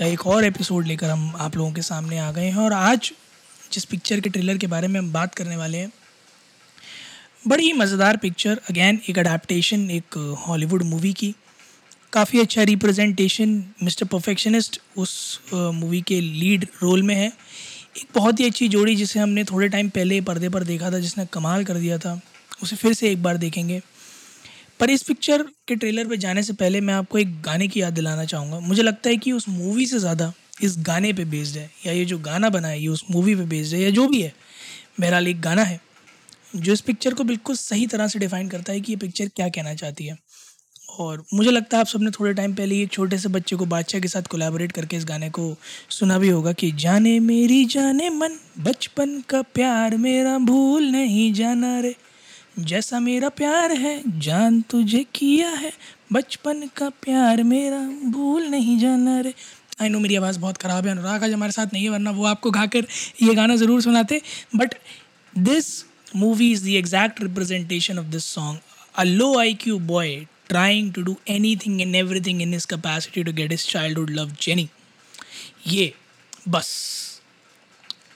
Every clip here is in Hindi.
का एक और एपिसोड लेकर हम आप लोगों के सामने आ गए हैं और आज जिस पिक्चर के ट्रेलर के बारे में हम बात करने वाले हैं, बड़ी ही मज़ेदार पिक्चर अगेन एक अडेप्टशन एक हॉलीवुड मूवी की। काफ़ी अच्छा रिप्रेजेंटेशन मिस्टर परफेक्शनिस्ट उस मूवी के लीड रोल में है। एक बहुत ही अच्छी जोड़ी जिसे हमने थोड़े टाइम पहले पर्दे पर देखा था, जिसने कमाल कर दिया था, उसे फिर से एक बार देखेंगे। पर इस पिक्चर के ट्रेलर पे जाने से पहले मैं आपको एक गाने की याद दिलाना चाहूँगा। मुझे लगता है कि उस मूवी से ज़्यादा इस गाने पे बेस्ड है, या ये जो गाना बना है, ये उस मूवी पे बेस्ड है, या जो भी है, बहरहाल एक गाना है, जो इस पिक्चर को बिल्कुल सही तरह से डिफ़ाइन करता है कि ये पिक्चर क्या कहना चाहती है। और मुझे लगता है आप सबने थोड़े टाइम पहले एक छोटे से बच्चे को बादशाह के साथ कोलैबोरेट करके इस गाने को सुना भी होगा कि, जाने मेरी जाने मन, बचपन का प्यार मेरा भूल नहीं जाना रे। जैसा मेरा प्यार है, जान तुझे किया है। बचपन का प्यार मेरा, भूल नहीं जाना रे। आई नो मेरी आवाज़ बहुत ख़राब है, अनुराग आज हमारे साथ नहीं है, वरना वो आपको गाकर ये गाना ज़रूर सुनाते। But this movie is the exact representation of this song a low I Q boy trying to do anything and everything in his capacity to get his childhood love Jenny ये, बस।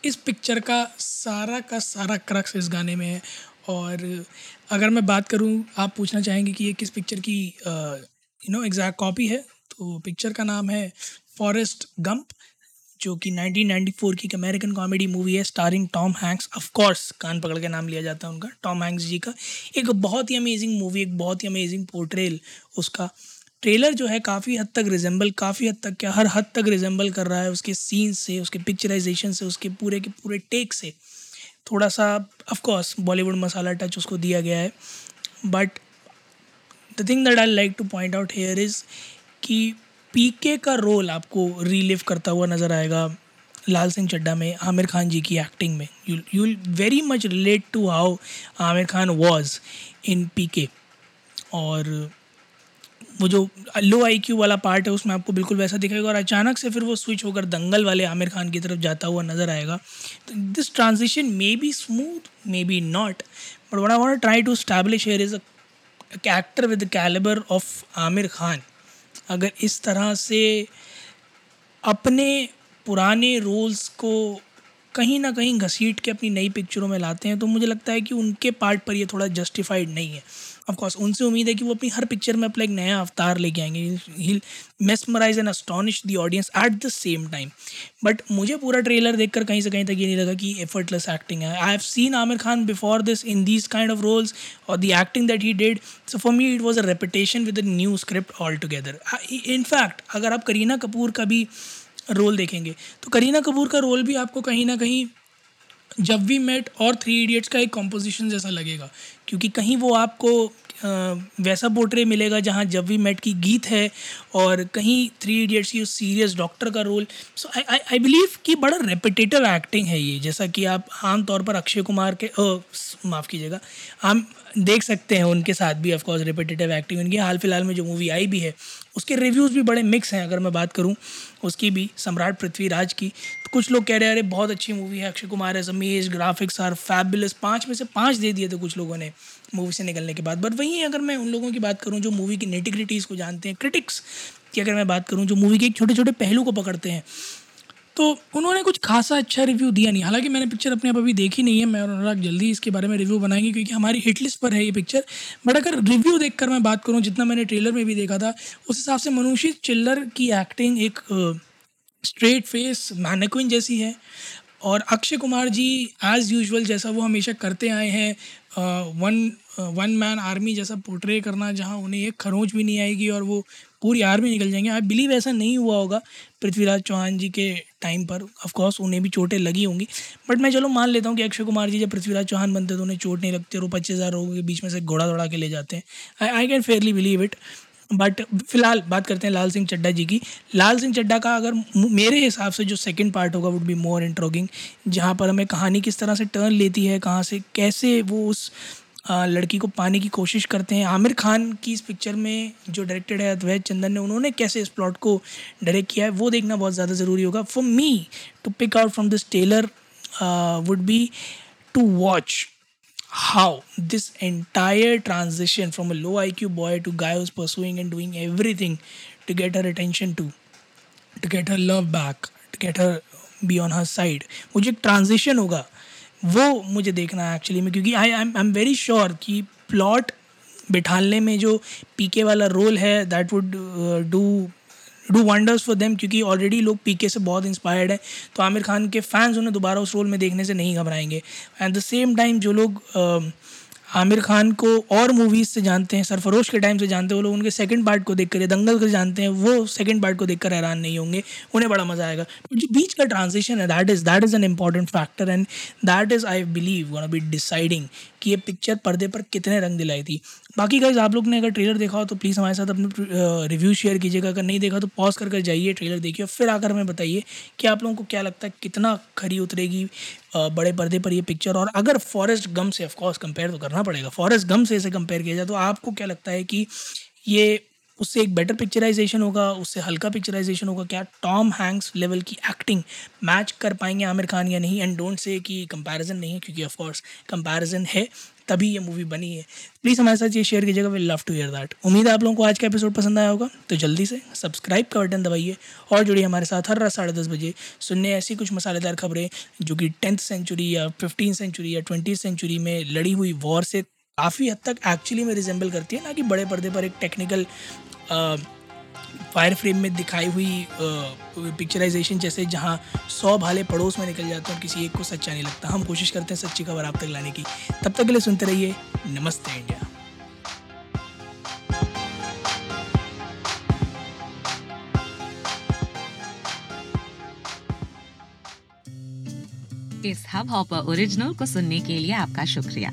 इस पिक्चर का सारा का सारा क्रक्स इस गाने में है। और अगर मैं बात करूँ, आप पूछना चाहेंगे कि ये किस पिक्चर की यू नो एग्जैक्ट कॉपी है? तो पिक्चर का नाम है फॉरेस्ट गंप जो कि 1994 की एक अमेरिकन कॉमेडी मूवी है starring Tom Hanks of course कान पकड़ के नाम लिया जाता है उनका टॉम हैंक्स जी का। एक बहुत ही अमेजिंग मूवी एक बहुत ही अमेजिंग पोर्ट्रेल उसका। ट्रेलर जो है, काफ़ी हद तक रिजेंबल काफ़ी हद तक क्या, हर हद तक रिजेंबल कर रहा है उसके सीन से, उसके पिक्चराइजेशन से, उसके पूरे के पूरे टेक से। थोड़ा सा ऑफकोर्स बॉलीवुड मसाला टच उसको दिया गया है। But the thing that I like to point out here is कि पीके का रोल आपको रीलिव करता हुआ नज़र आएगा लाल सिंह चड्डा में, आमिर खान जी की एक्टिंग में। You you very much relate to how Aamir Khan was in PK और वो जो लो आई क्यू वाला पार्ट है, उसमें आपको बिल्कुल वैसा दिखेगा और अचानक से फिर वो स्विच होकर दंगल वाले आमिर खान की तरफ़ जाता हुआ नज़र आएगा। This transition may be smooth may be not but one I want try to establish here is a actor with calibre of Aamir Khan. अगर इस तरह से अपने पुराने रोल्स को कहीं ना कहीं घसीट के अपनी नई पिक्चरों में लाते हैं तो मुझे लगता है कि उनके पार्ट पर ये थोड़ा जस्टिफाइड नहीं है। ऑफकोर्स उनसे उम्मीद है कि वो अपनी हर पिक्चर में अपना एक नया अवतार लेके आएँगे। He mesmerise and astonish the audience at the same time but मुझे पूरा ट्रेलर देखकर कहीं से कहीं तक ये नहीं लगा कि एफर्टलेस एक्टिंग है। I have seen Aamir Khan before this in these kind of roles और the acting that he did so for me it was a repetition with a new script all together in fact अगर आप करीना कपूर का भी रोल देखेंगे तो करीना कपूर का रोल भी आपको कहीं ना कहीं जब वी मेट और थ्री इडियट्स का एक कॉम्पोजिशन जैसा लगेगा, क्योंकि कहीं वो आपको वैसा पोर्ट्रे मिलेगा जहाँ जब वी मेट की गीत है और कहीं थ्री इडियट्स की सीरियस डॉक्टर का role so I I believe कि बड़ा रेपिटेटिव एक्टिंग है ये, जैसा कि आप आम तौर पर अक्षय कुमार के माफ़ कीजिएगा हम देख सकते हैं उनके साथ भी ऑफकोर्स रिपीटेटिव एक्टिंग उनकी हाल फ़िलहाल में जो मूवी आई भी है, उसके रिव्यूज़ भी बड़े मिक्स हैं, अगर मैं बात करूँ, उसकी भी, सम्राट पृथ्वीराज की। तो कुछ लोग कह रहे हैं, अरे, बहुत अच्छी मूवी है, अक्षय कुमार है अमेज ग्राफिक्स आर फैबुलस पाँच में से पाँच दे दिए थे कुछ लोगों ने मूवी से निकलने के बाद। बट वहीं अगर मैं उन लोगों की बात करूँ जो मूवी की नेटिग्रिटीज़ को जानते हैं क्रिटिक्स की अगर मैं बात करूँ, जो मूवी के छोटे छोटे पहलू को पकड़ते हैं तो उन्होंने कुछ खासा अच्छा रिव्यू दिया नहीं। हालाँकि मैंने पिक्चर अपने आप अभी देखी नहीं है, मैं और अनुराग जल्दी इसके बारे में रिव्यू बनाएँगे क्योंकि हमारी हिट लिस्ट पर है ये पिक्चर बट अगर रिव्यू देखकर मैं बात करूँ, जितना मैंने ट्रेलर में भी देखा था, उस हिसाब से मनुष्य चिल्लर की एक्टिंग एक स्ट्रेट फेस मैनेक्विन जैसी है। और अक्षय कुमार जी एज़ यूजल जैसा वो हमेशा करते आए हैं वन वन मैन आर्मी जैसा पोर्ट्रे करना, जहाँ उन्हें एक खरोंच भी नहीं आएगी और वो पूरी आर्मी निकल जाएँगे। आई बिलीव ऐसा नहीं हुआ होगा पृथ्वीराज चौहान जी के टाइम पर। ऑफकोर्स उन्हें भी चोटें लगी होंगी। बट मैं चलो मान लेता हूँ कि अक्षय कुमार जी जब पृथ्वीराज चौहान बनते तो उन्हें चोट नहीं लगती और वो पच्चीस हज़ार लोगों के बीच में से घोड़ा दौड़ा के ले जाते हैं। I can fairly believe it but फ़िलहाल बात करते हैं लाल सिंह चड्डा जी की। लाल सिंह चड्डा का अगर मेरे हिसाब से जो सेकंड पार्ट होगा वुड बी मोर इंट्रोगिंग जहाँ पर हमें कहानी किस तरह से टर्न लेती है, कहाँ से, कैसे वो उस लड़की को पाने की कोशिश करते हैं। आमिर खान की इस पिक्चर में जो डायरेक्टेड है अद्वैत चंदन ने, उन्होंने कैसे इस प्लॉट को डायरेक्ट किया है, वो देखना बहुत ज़्यादा ज़रूरी होगा। For me to pick out from this trailer would be to watch how this entire transition from a low I Q boy to guy who's pursuing and doing everything to get her attention to to get her love back to get her be on her side मुझे एक ट्रांजिशन होगा। वो मुझे देखना है एक्चुअली में क्योंकि I I am very sure कि प्लॉट बिठाने में जो पीके वाला रोल है that would do do wonders for them क्योंकि ऑलरेडी लोग पीके से बहुत इंस्पायर्ड हैं। तो आमिर खान के फैंस उन्हें दोबारा उस रोल में देखने से नहीं घबराएँगे। एट द सेम टाइम जो लोग uh, आमिर खान को और मूवीज़ से जानते हैं, सरफरोश के टाइम से जानते हैं, वो लोग उनके सेकंड पार्ट को देख कर दंगल को जानते हैं, वो सेकंड पार्ट को देखकर हैरान नहीं होंगे, उन्हें बड़ा मज़ा आएगा। जो बीच का ट्रांजिशन है that is that is an important factor and that is I believe one be deciding कि ये पिक्चर पर्दे पर कितने रंग दिलाई थी। बाकी गाइज़ आप लोग ने अगर ट्रेलर देखा हो तो प्लीज़ हमारे साथ अपने रिव्यू शेयर कीजिएगा। अगर नहीं देखा तो पॉज कर कर जाइए ट्रेलर देखिए और फिर आकर हमें बताइए कि आप लोगों को क्या लगता है, कितना खरी उतरेगी बड़े पर्दे पर ये पिक्चर और अगर फॉरेस्ट गम से ऑफकोर्स कंपेयर तो करना पड़ेगा। फॉरेस्ट गम से इसे कंपेयर किया जाए तो आपको क्या लगता है कि ये उससे एक बेटर पिक्चराइजेशन होगा, उससे हल्का पिक्चराइजेशन होगा क्या? टॉम हैंक्स लेवल की एक्टिंग मैच कर पाएँगे आमिर खान या नहीं? एंड डोंट से कि कंपैरिजन नहीं है, क्योंकि ऑफकोर्स कंपैरिजन है, तभी ये मूवी बनी है। प्लीज़ हमारे साथ ये शेयर कीजिएगा will love to hear that उम्मीद है आप लोगों को आज का एपिसोड पसंद आया होगा तो जल्दी से सब्सक्राइब का बटन दबाइए और जुड़िए हमारे साथ हर रात साढ़े दस बजे सुनने ऐसी कुछ मसालेदार खबरें जो कि टेंथ सेंचुरी या फिफ्टीन सेंचुरी या ट्वेंटी सेंचुरी में लड़ी हुई वॉर से काफ़ी हद तक एक्चुअली में रिजेंबल करती है ना कि बड़े पर्दे पर एक टेक्निकल फायर फ्रेम में दिखाई हुई पिक्चराइजेशन जैसे जहाँ सौ भाले पड़ोस में निकल जाते हैं किसी एक को सच्चा नहीं लगता। हम कोशिश करते हैं सच्ची खबर आप तक लाने की। तब तक के लिए सुनते रहिए। नमस्ते इंडिया। इस हब हॉपर ओरिजिनल को सुनने के लिए आपका शुक्रिया।